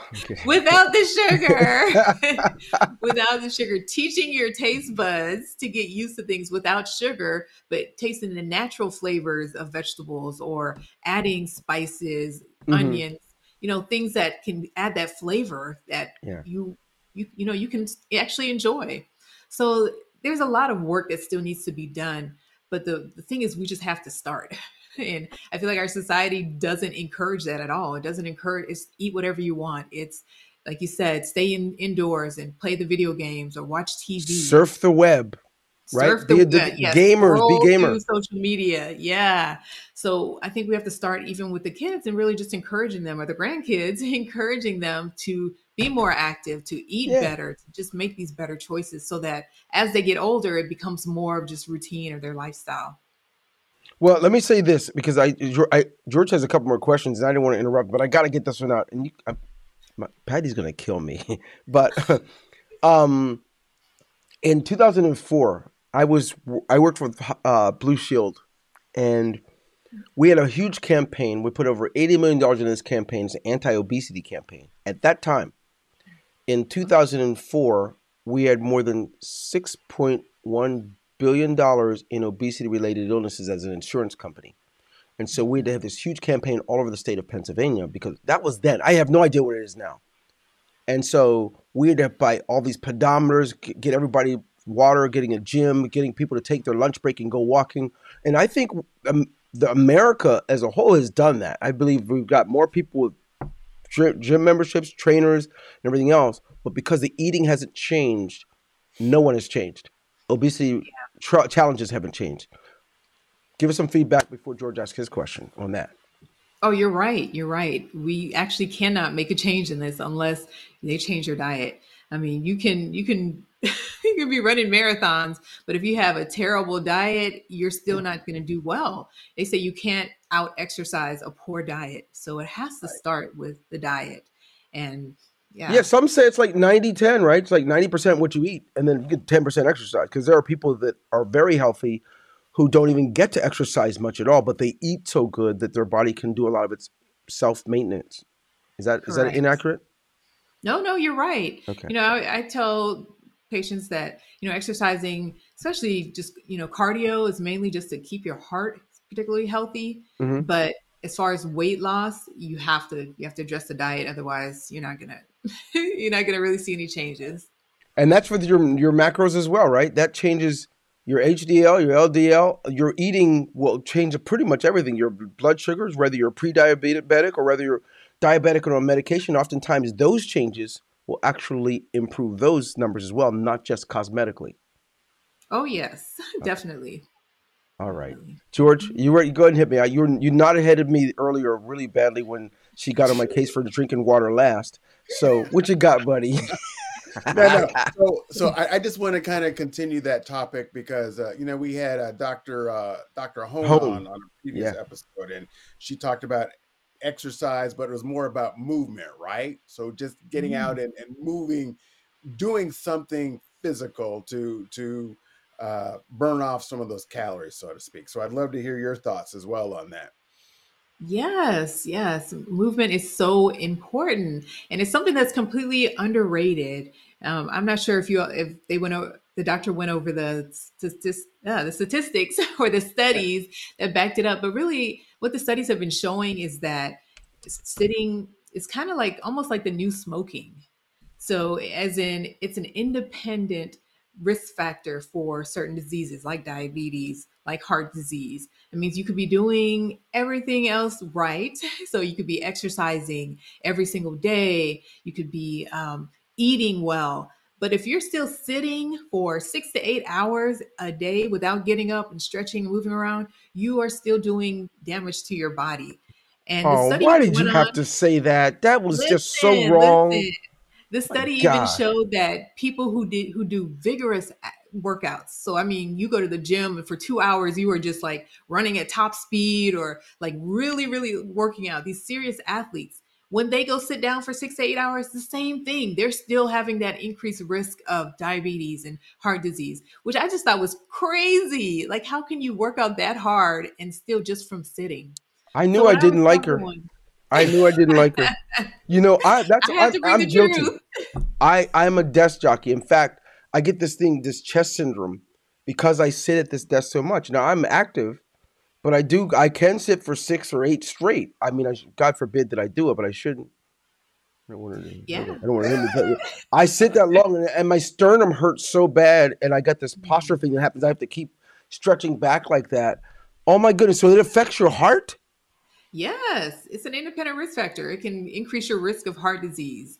without the sugar, (laughs) without the sugar, teaching your taste buds to get used to things without sugar, but tasting the natural flavors of vegetables or adding spices, mm-hmm. onions, you know, things that can add that flavor that yeah. you you you know you can actually enjoy. So there's a lot of work that still needs to be done, but the the thing is, we just have to start. (laughs) and I feel like our society doesn't encourage that at all. It doesn't encourage it's eat whatever you want. It's like you said, stay in indoors and play the video games or watch TV. Surf the web. Right? Surf the, be web. Yes. gamers, be gamers. Social media. Yeah. So I think we have to start even with the kids and really just encouraging them or the grandkids, (laughs) encouraging them to be more active, to eat yeah. better, to just make these better choices so that as they get older, it becomes more of just routine or their lifestyle. Well, let me say this because I, I George has a couple more questions and I didn't want to interrupt, but I got to get this one out. And you, I, my, Patty's gonna kill me, (laughs) but (laughs) um, in 2004, I was I worked with uh, Blue Shield, and we had a huge campaign. We put over 80 million dollars in this campaign. It's an anti-obesity campaign. At that time, in 2004, we had more than 6.1 billion dollars in obesity related illnesses as an insurance company. And so we had to have this huge campaign all over the state of Pennsylvania because that was then. I have no idea what it is now. And so we had to buy all these pedometers, get everybody water, getting a gym, getting people to take their lunch break and go walking. And I think um, the America as a whole has done that. I believe we've got more people with gym memberships, trainers, and everything else. But because the eating hasn't changed, no one has changed. Obesity tra- challenges haven't changed. Give us some feedback before George asks his question on that. Oh, you're right. You're right. We actually cannot make a change in this unless they change your diet. I mean, you can you can (laughs) you can be running marathons, but if you have a terrible diet, you're still not going to do well. They say you can't out exercise a poor diet. So it has to start with the diet. And yeah. Yeah. Some say it's like 90 10, right? It's like 90% what you eat and then you get 10% exercise because there are people that are very healthy who don't even get to exercise much at all, but they eat so good that their body can do a lot of its self maintenance. Is that Correct. is that inaccurate? No, no, you're right. Okay. You know, I, I tell patients that you know exercising especially just you know cardio is mainly just to keep your heart particularly healthy Mhm. but as far as weight loss you have to you have to address the diet otherwise you're not gonna (laughs) you're not gonna really see any changes And that's with your your macros as well, right? That changes your HDL, your LDL. Your eating will change pretty much everything. Your blood sugars, whether you're pre-diabetic or whether you're diabetic or on medication, oftentimes those changes will actually improve those numbers as well, not just cosmetically. oh yes (laughs) uh, definitely All right, George, you were you go ahead and hit me. You were, you nodded ahead of me earlier really badly when she got on my case for drinking water last. So what you got, buddy? (laughs) no, no. (laughs) So, so I, I just want to kind of continue that topic because uh, you know we had uh, Dr. Uh, Dr. Hone, Hone. on on a previous Yeah. episode, and she talked about exercise, but it was more about movement, right? So just getting out and, and moving, doing something physical to to uh, burn off some of those calories, so to speak. So I'd love to hear your thoughts as well on that. Yes, yes. Movement is so important, and it's something that's completely underrated. Um, I'm not sure if you if they went over the doctor went over the statis, uh, the statistics (laughs) or the studies that backed it up, but really, what the studies have been showing is that sitting is kind of like almost like the new smoking. So, as in, it's an independent risk factor for certain diseases like diabetes, like heart disease. It means you could be doing everything else right. (laughs) So, you could be exercising every single day, you could be um, eating well. But if you're still sitting for six to eight hours a day without getting up and stretching and moving around, you are still doing damage to your body. And Oh, why did you went have on- to say that? That was just so wrong. listen. The study even showed that people who did who do vigorous workouts. So I mean, you go to the gym and for two hours you are just like running at top speed or like really, really working out. These serious athletes, when they go sit down for six to eight hours, the same thing. They're still having that increased risk of diabetes and heart disease, which I just thought was crazy. Like, how can you work out that hard and still just from sitting? I knew So I didn't was like her. everyone- I knew I didn't like her. (laughs) You know, I that's I I, I'm guilty. truth. I I'm a desk jockey. In fact, I get this thing, this chest syndrome, because I sit at this desk so much. Now I'm active, but I do I can sit for six or eight straight. I mean, I God forbid that I do it, but I shouldn't. I don't want to. Yeah. I don't want to. I sit that long, and, (laughs) and my sternum hurts so bad, and I got this mm-hmm. posture thing that happens. I have to keep stretching back like that. Oh my goodness! So it affects your heart. Yes, it's an independent risk factor. It can increase your risk of heart disease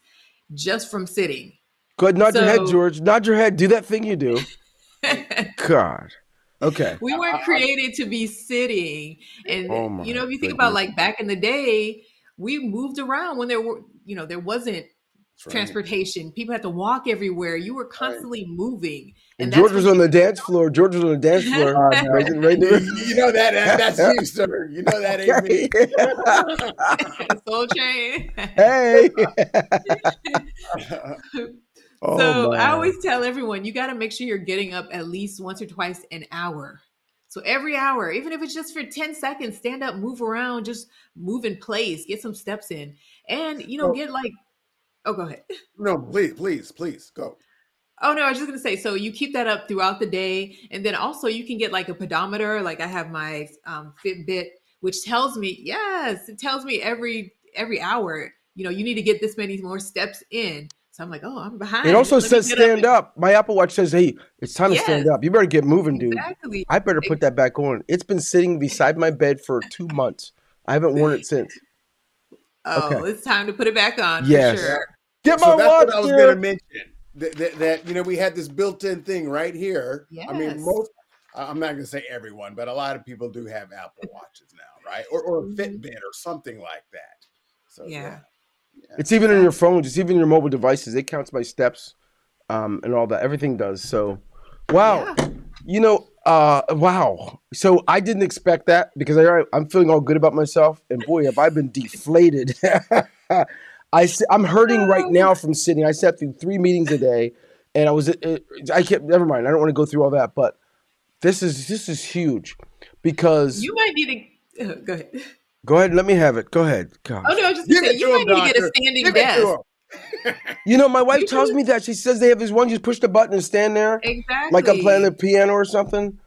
just from sitting. Go ahead, nod your head, George. Nod your head. Do that thing you do. (laughs) God. Okay. we weren't created to be sitting. And Oh my you know, if you think about like back in the day, we moved around when there were, you know, there wasn't right. transportation. People had to walk everywhere. You were constantly moving. And that's George was on the dance floor. George was on the dance (laughs) floor. Oh, right, right You, there. (laughs) you know that, that that's you, sir. You know that ain't me. Soul Train. hey. Oh, so I always tell everyone you got to make sure you're getting up at least once or twice an hour. So every hour, even if it's just for 10 seconds, stand up, move around, just move in place, get some steps in. And, you know, So- get like, oh, go ahead. (laughs) no, please, please, please go. Oh, no, I was just going to say, so you keep that up throughout the day. And then also you can get like a pedometer. Like I have my um, Fitbit, which tells me, yes, it tells me every, every hour, you know, you need to get this many more steps in. So I'm like, oh, I'm behind. It also Let says stand and- up. My Apple Watch says, hey, it's time to stand up. You better get moving, dude. Exactly. I better put that back on. It's been sitting beside my bed for two months. I haven't worn it since. (laughs) Oh, Okay. it's time to put it back on Yes. for sure. Get my so that's watch, what I was going to mention. That, that, that, you know we had this built-in thing right here. I mean, most I- I'm not going to say everyone, but a lot of people do have Apple watches now, right? Or or a Mhm. Fitbit or something like that. So Yeah. yeah. It's even in your phones. It's even in your mobile devices. It counts my steps, um, and all that. Everything does. So, wow. Yeah. You know, uh, wow. So I didn't expect that because I, I'm feeling all good about myself, and boy, have I been deflated. (laughs) I'm hurting right now from sitting. I sat through three meetings a day, and I was uh, I kept never mind. I don't want to go through all that, but this is this is huge because You might need to (laughs) go ahead. Go ahead. Let me have it. Go ahead. God. Oh no, I was just Give gonna say you to might need to get a standing Give desk. (laughs) You know, my wife tells me that she says they have this one. You just push the button and stand there, Exactly. like I'm playing the piano or something.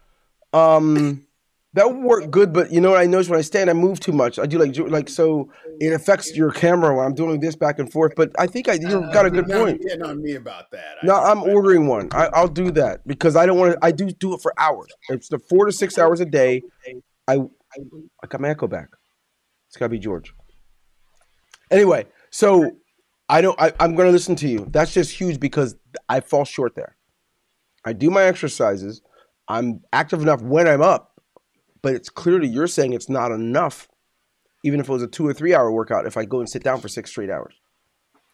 Um, that would work good, but you know what I notice when I stand, I move too much. I do like like so it affects your camera when I'm doing this back and forth. But I think I you Uh, got a good Not point. getting on me about that. No, I'm ordering one. I, I'll do that because I don't want to. I do do it for hours. It's the four to six hours a day. I I got my echo back. It's got to be George. Anyway, so I don't. I, I'm going to listen to you. That's just huge because I fall short there. I do my exercises. I'm active enough when I'm up, but it's clearly you're saying it's not enough. Even if it was a two or three hour workout, if I go and sit down for six straight hours.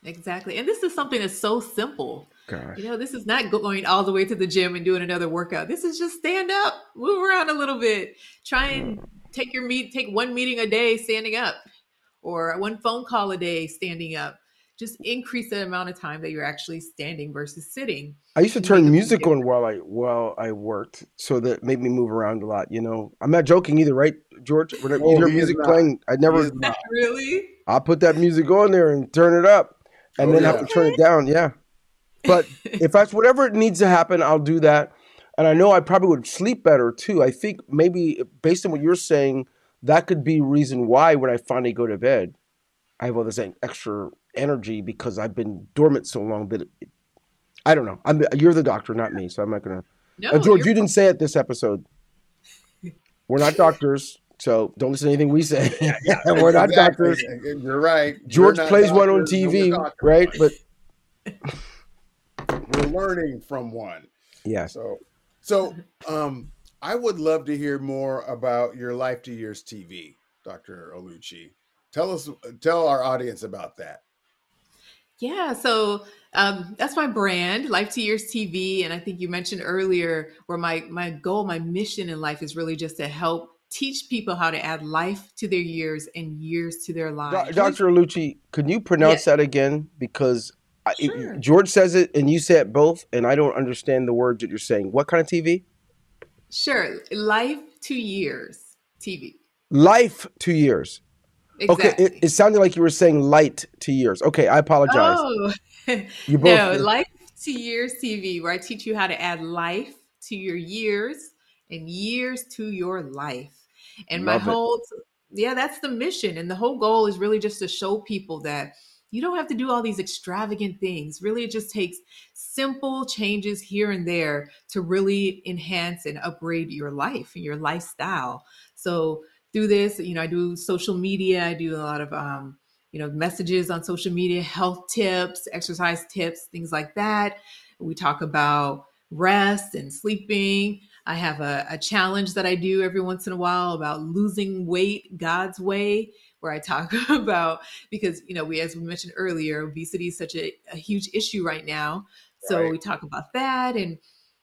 Exactly. And this is something that's so simple. Gosh. You know, this is not going all the way to the gym and doing another workout. This is just stand up, move around a little bit, try and hmm. Take your meet, take one meeting a day standing up, or one phone call a day standing up. Just increase the amount of time that you're actually standing versus sitting. I used to turn music on while I while I worked, so that made me move around a lot. You know, I'm not joking either, right, George? When I Oh, you hear music not. playing, I never. (laughs) Really? I put that music on there and turn it up, and Oh, then yeah. have to turn it down. Yeah, but (laughs) if that's whatever it needs to happen, I'll do that. And I know I probably would sleep better too. I think maybe based on what you're saying, that could be reason why when I finally go to bed, I have all this extra energy because I've been dormant so long that it, I don't know. I'm you're the doctor, not me, so I'm not gonna. No, Uh, George, you're- didn't say it this episode. We're not doctors, so don't listen to anything we say. Yeah, (laughs) We're not Exactly. doctors. You're right. George We're not plays one on doctors, and we're TV, doctors, right? But we're learning from one. (laughs) Yeah. So, so um, I would love to hear more about your Life to Years TV, Dr. Oluchi. Tell us, tell our audience about that. Yeah, so um, that's my brand, Life to Years TV, and I think you mentioned earlier where my my goal, my mission in life is really just to help teach people how to add life to their years and years to their Do- lives. Dr. Lucci, can you pronounce Yeah. that again? Because I, it- George says it and you say it both, and I don't understand the words that you're saying. What kind of TV? Sure, Life to Years TV. Life two years. Exactly. Okay, it, it sounded like you were saying light to years. Okay, I apologize. Oh, (laughs) You both. no, Life to Years TV, where I teach you how to add life to your years and years to your life. And my Love it. whole, yeah, that's the mission. And the whole goal is really just to show people that you don't have to do all these extravagant things. Really, it just takes simple changes here and there to really enhance and upgrade your life and your lifestyle. So, through this, you know, I do social media, I do a lot of, um, you know, messages on social media, health tips, exercise tips, things like that. We talk about rest and sleeping. I have a, a challenge that I do every once in a while about losing weight God's way, where I talk (laughs) about because you know we as we mentioned earlier, obesity is such a, a huge issue right now. So Right. we talk about that and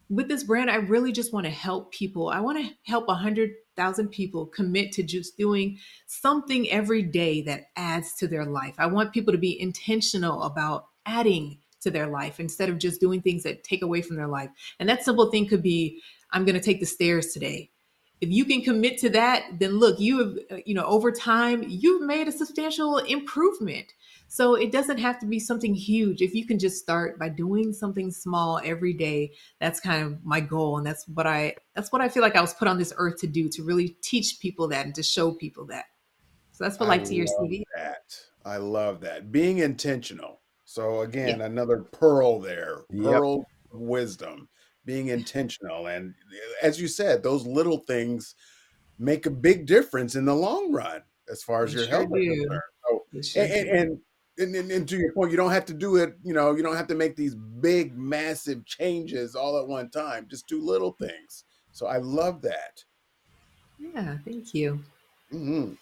with this brand, I really just want to help people. I want to help 100,000 people commit to just doing something every day that adds to their life. I want people to be intentional about adding to their life instead of just doing things that take away from their life. And that simple thing could be I'm going to take the stairs today. If you can commit to that, then look, you have, uh, you know, over time, you've made a substantial improvement. So it doesn't have to be something huge. If you can just start by doing something small every day, that's kind of my goal and that's what I that's what I feel like I was put on this earth to do to really teach people that and to show people that. So that's what I Life to Years love TV. That I love that being intentional. So again, another pearl there, Yep. pearl of wisdom, being intentional, and as you said, those little things make a big difference in the long run as far as They your sure health is concerned. So and, and, and and, and, and to your point, you don't have to do it. You know, you don't have to make these big, massive changes all at one time. Just do little things. So I love that. yeah, thank you. hmm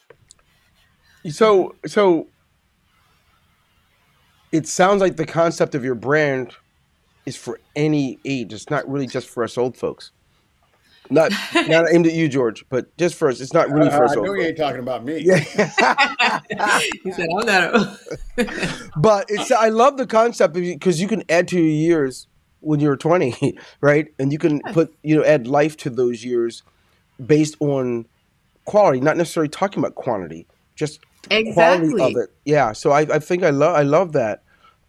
So, so it sounds like the concept of your brand is for any age. It's not really just for us old folks. Not not (laughs) aimed at you, George, but just for us. It's not really Uh, for us I old know you folks. ain't talking about me. Yeah. (laughs) he said, "I'm not." (laughs) But it's I love the concept because you can add to your years when you're 20, right? And you can put you know add life to those years based on quality, not necessarily talking about quantity, just quality of it. Yeah. So I, I think I love I love that.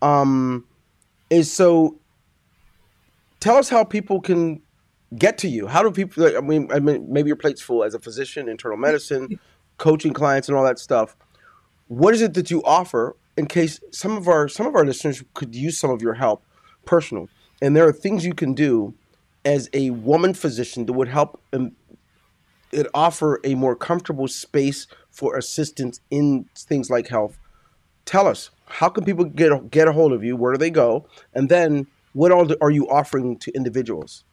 um, is so. Tell us how people can get to you. How do people? Like, I mean, I mean, maybe your plate's full as a physician, internal medicine, (laughs) coaching clients, and all that stuff. What is it that you offer in case some of our some of our listeners could use some of your help, personal? And there are things you can do as a woman physician that would help um, it offer a more comfortable space for assistance in things like health. Tell us how can people get get a hold of you? Where do they go? And then what all are you offering to individuals?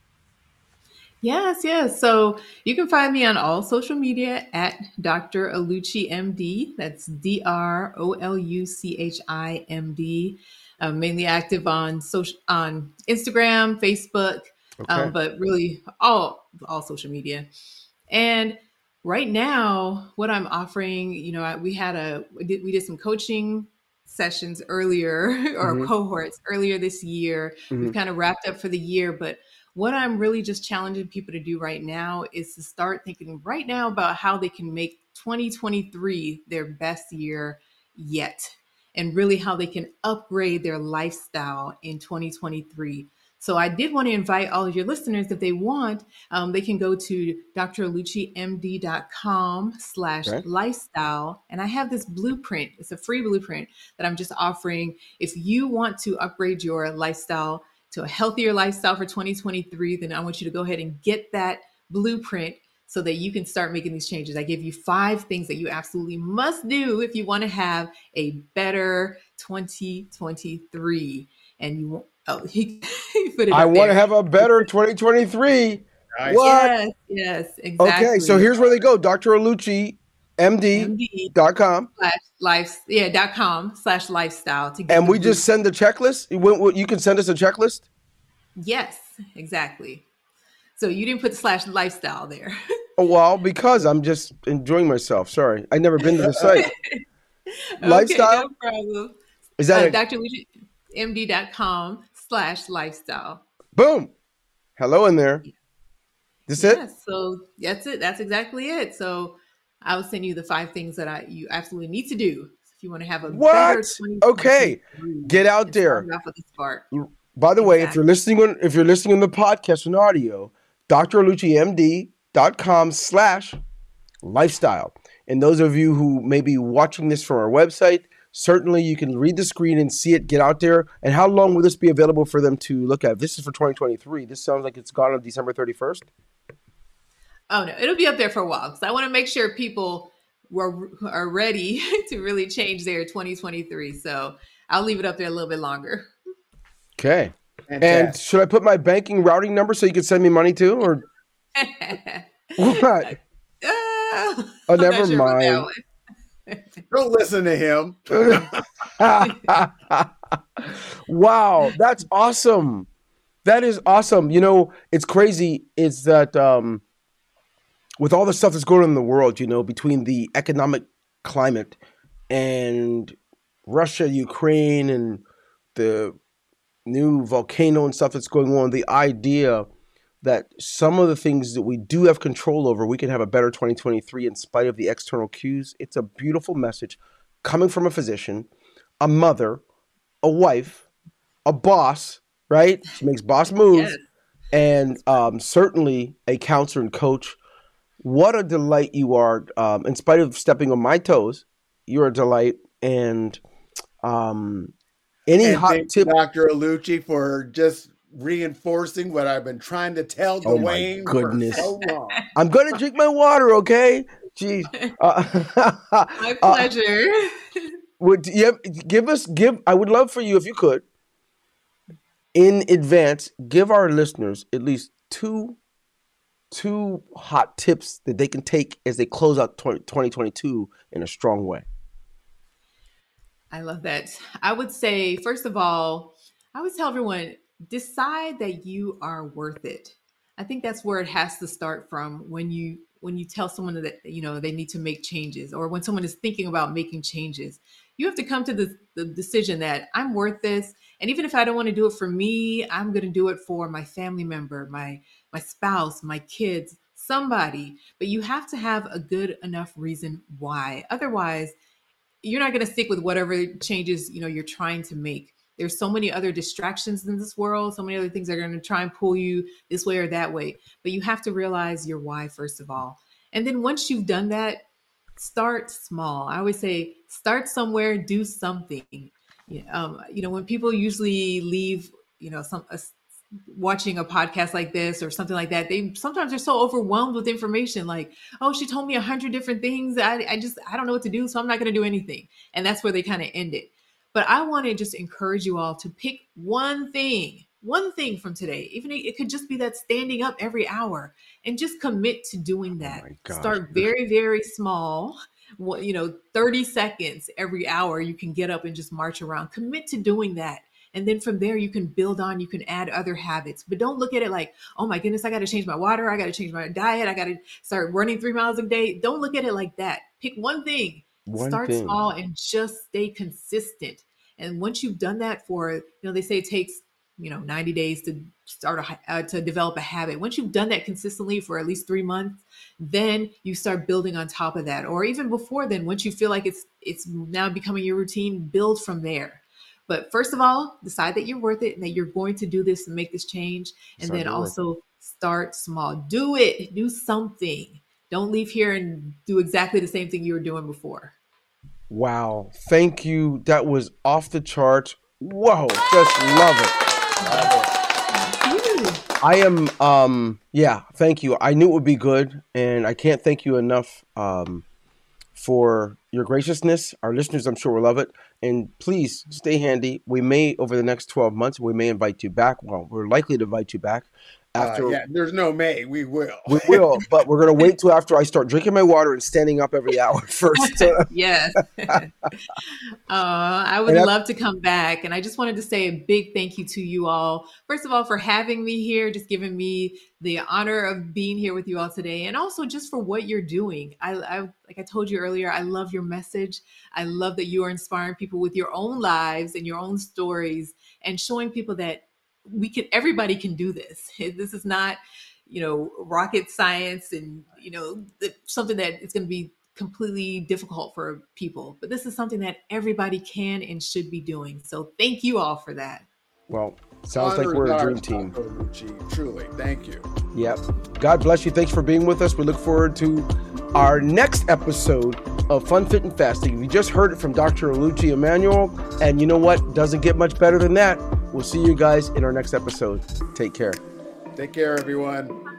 Yes, yes. So you can find me on all social media at Dr. Oluchi MD. That's D R O L U C H I M D. I'm mainly active on social on Instagram, Facebook, um, okay. um, but really all all social media. And right now, what I'm offering, you know, we had a we did, we did some coaching sessions earlier (laughs) or mm-hmm. cohorts earlier this year. Mm-hmm. We've kind of wrapped up for the year, but what I'm really just challenging people to do right now is to start thinking right now about how they can make 2023 their best year yet and really how they can upgrade their lifestyle in 2023 so I did want to invite all of your listeners, if they want, um, they can go to droluchimd.com slash lifestyle. And I have this blueprint. It's a free blueprint that I'm just offering. If you want to upgrade your lifestyle to a healthier lifestyle for 2023, then I want you to go ahead and get that blueprint so that you can start making these changes. I give you five things that you absolutely must do if you want to have a better 2023. And you won't Oh, he, he put it. (laughs) I want to have a better 2023. Nice. What? Yes, yes, exactly. Okay, so here's where they go. Dr. Oluchi, MD.com. Slash life, yeah, dot com slash lifestyle. To and we just send the checklist. You can send us a checklist? Yes, exactly. So you didn't put slash lifestyle there. (laughs) oh, well, because I'm just enjoying myself. Sorry. i never been to the site. (laughs) okay, lifestyle? No problem. Is that uh, a- Dr. Oluchi, MD.com slash lifestyle. Boom. Hello in there. This yeah, it? So that's it. That's exactly it. So I will send you the five things that I you absolutely need to do if you want to have a what? Okay, get out there. By the exactly. way, if you're listening on if you're listening on the podcast on audio, droluchimd.com slash lifestyle. And those of you who may be watching this from our website, certainly you can read the screen and see it get out there. And how long will this be available for them to look at? This is for 2023. This sounds like it's gone on December 31st. Oh no, it'll be up there for a while because I want to make sure people were are ready (laughs) to really change their 2023. So I'll leave it up there a little bit longer. Okay. Fantastic. And should I put my banking routing number so you can send me money too, or (laughs) what? Uh, oh, never sure mind. Don't listen to him. (laughs) wow, that's awesome. That is awesome. You know, it's crazy is that um, with all the stuff that's going on in the world, you know, between the economic climate and Russia, Ukraine, and the new volcano and stuff that's going on, the idea that some of the things that we do have control over, we can have a better 2023 in spite of the external cues. It's a beautiful message coming from a physician, a mother, a wife, a boss, right? She makes boss (laughs) moves, yes. and um, certainly a counselor and coach. What a delight you are. Um, in spite of stepping on my toes, you're a delight. And um, any and hot tip, Dr. Oluchi, for just reinforcing what I've been trying to tell oh Dwayne goodness. so long. (laughs) I'm going to drink my water, okay? Jeez. (laughs) Uh, (laughs) my uh, pleasure. Uh, would you give us give? I would love for you if you could, in advance, give our listeners at least two two hot tips that they can take as they close out 2022 in a strong way. I love that. I would say, first of all, I would tell everyone decide that you are worth it. I think that's where it has to start from when you when you tell someone that you know they need to make changes or when someone is thinking about making changes. You have to come to the, the decision that I'm worth this and even if I don't want to do it for me, I'm going to do it for my family member, my my spouse, my kids, somebody. But you have to have a good enough reason why. Otherwise, you're not going to stick with whatever changes, you know, you're trying to make there's so many other distractions in this world, so many other things that are going to try and pull you this way or that way. But you have to realize your why, first of all. And then once you've done that, start small. I always say, start somewhere, do something. Um, you know, when people usually leave, you know, some a, watching a podcast like this or something like that, they sometimes they're so overwhelmed with information. Like, oh, she told me a hundred different things. I, I just I don't know what to do, so I'm not going to do anything. And that's where they kind of end it. But I want to just encourage you all to pick one thing, one thing from today. Even it could just be that standing up every hour and just commit to doing oh that. Oh Start very, very small. You know, 30 seconds every hour you can get up and just march around. Commit to doing that. And then from there, you can build on, you can add other habits. But don't look at it like, oh my goodness, I got to change my water. I got to change my diet. I got to start running three miles a day. Don't look at it like that. Pick one thing one Start thing. small and just stay consistent. And once you've done that for, you know, they say it takes, you know, 90 days to start a, uh, to develop a habit. Once you've done that consistently for at least three months, then you start building on top of that. Or even before then, once you feel like it's it's now becoming your routine, build from there. But first of all, decide that you're worth it and that you're going to do this and make this change. And start then also start small. Do it. Do something. Don't leave here and do exactly the same thing you were doing before. Wow. Thank you. That was off the charts. Whoa. Just love it. Love it. I am um yeah, thank you. I knew it would be good and I can't thank you enough um for your graciousness. Our listeners I'm sure will love it. And please stay handy. We may over the next 12 months we may invite you back. Well, we're likely to invite you back after, uh, yeah, there's no May. We will. we will, (laughs) but we're gonna wait till after I start drinking my water and standing up every hour (laughs) first. (laughs) yes. uh, I would love to come back, and I just wanted to say a big thank you to you all. First of all, for having me here, just giving me the honor of being here with you all today, and also just for what you're doing. I, I like I told you earlier, I love your message. I love that you are inspiring people with your own lives and your own stories, and showing people that we can everybody can do this. (laughs) This is not you know rocket science and you know something that is going to be completely difficult for people. But this is something that everybody can and should be doing. So thank you all for that well sounds like we're a dream team truly thank you yep god bless you thanks for being with us we look forward to our next episode of Fun Fit and Fasting. You just heard it from Dr. Oluchi Emmanuel, and you know what? Doesn't get much better than that. We'll see you guys in our next episode. Take care. Take care, everyone.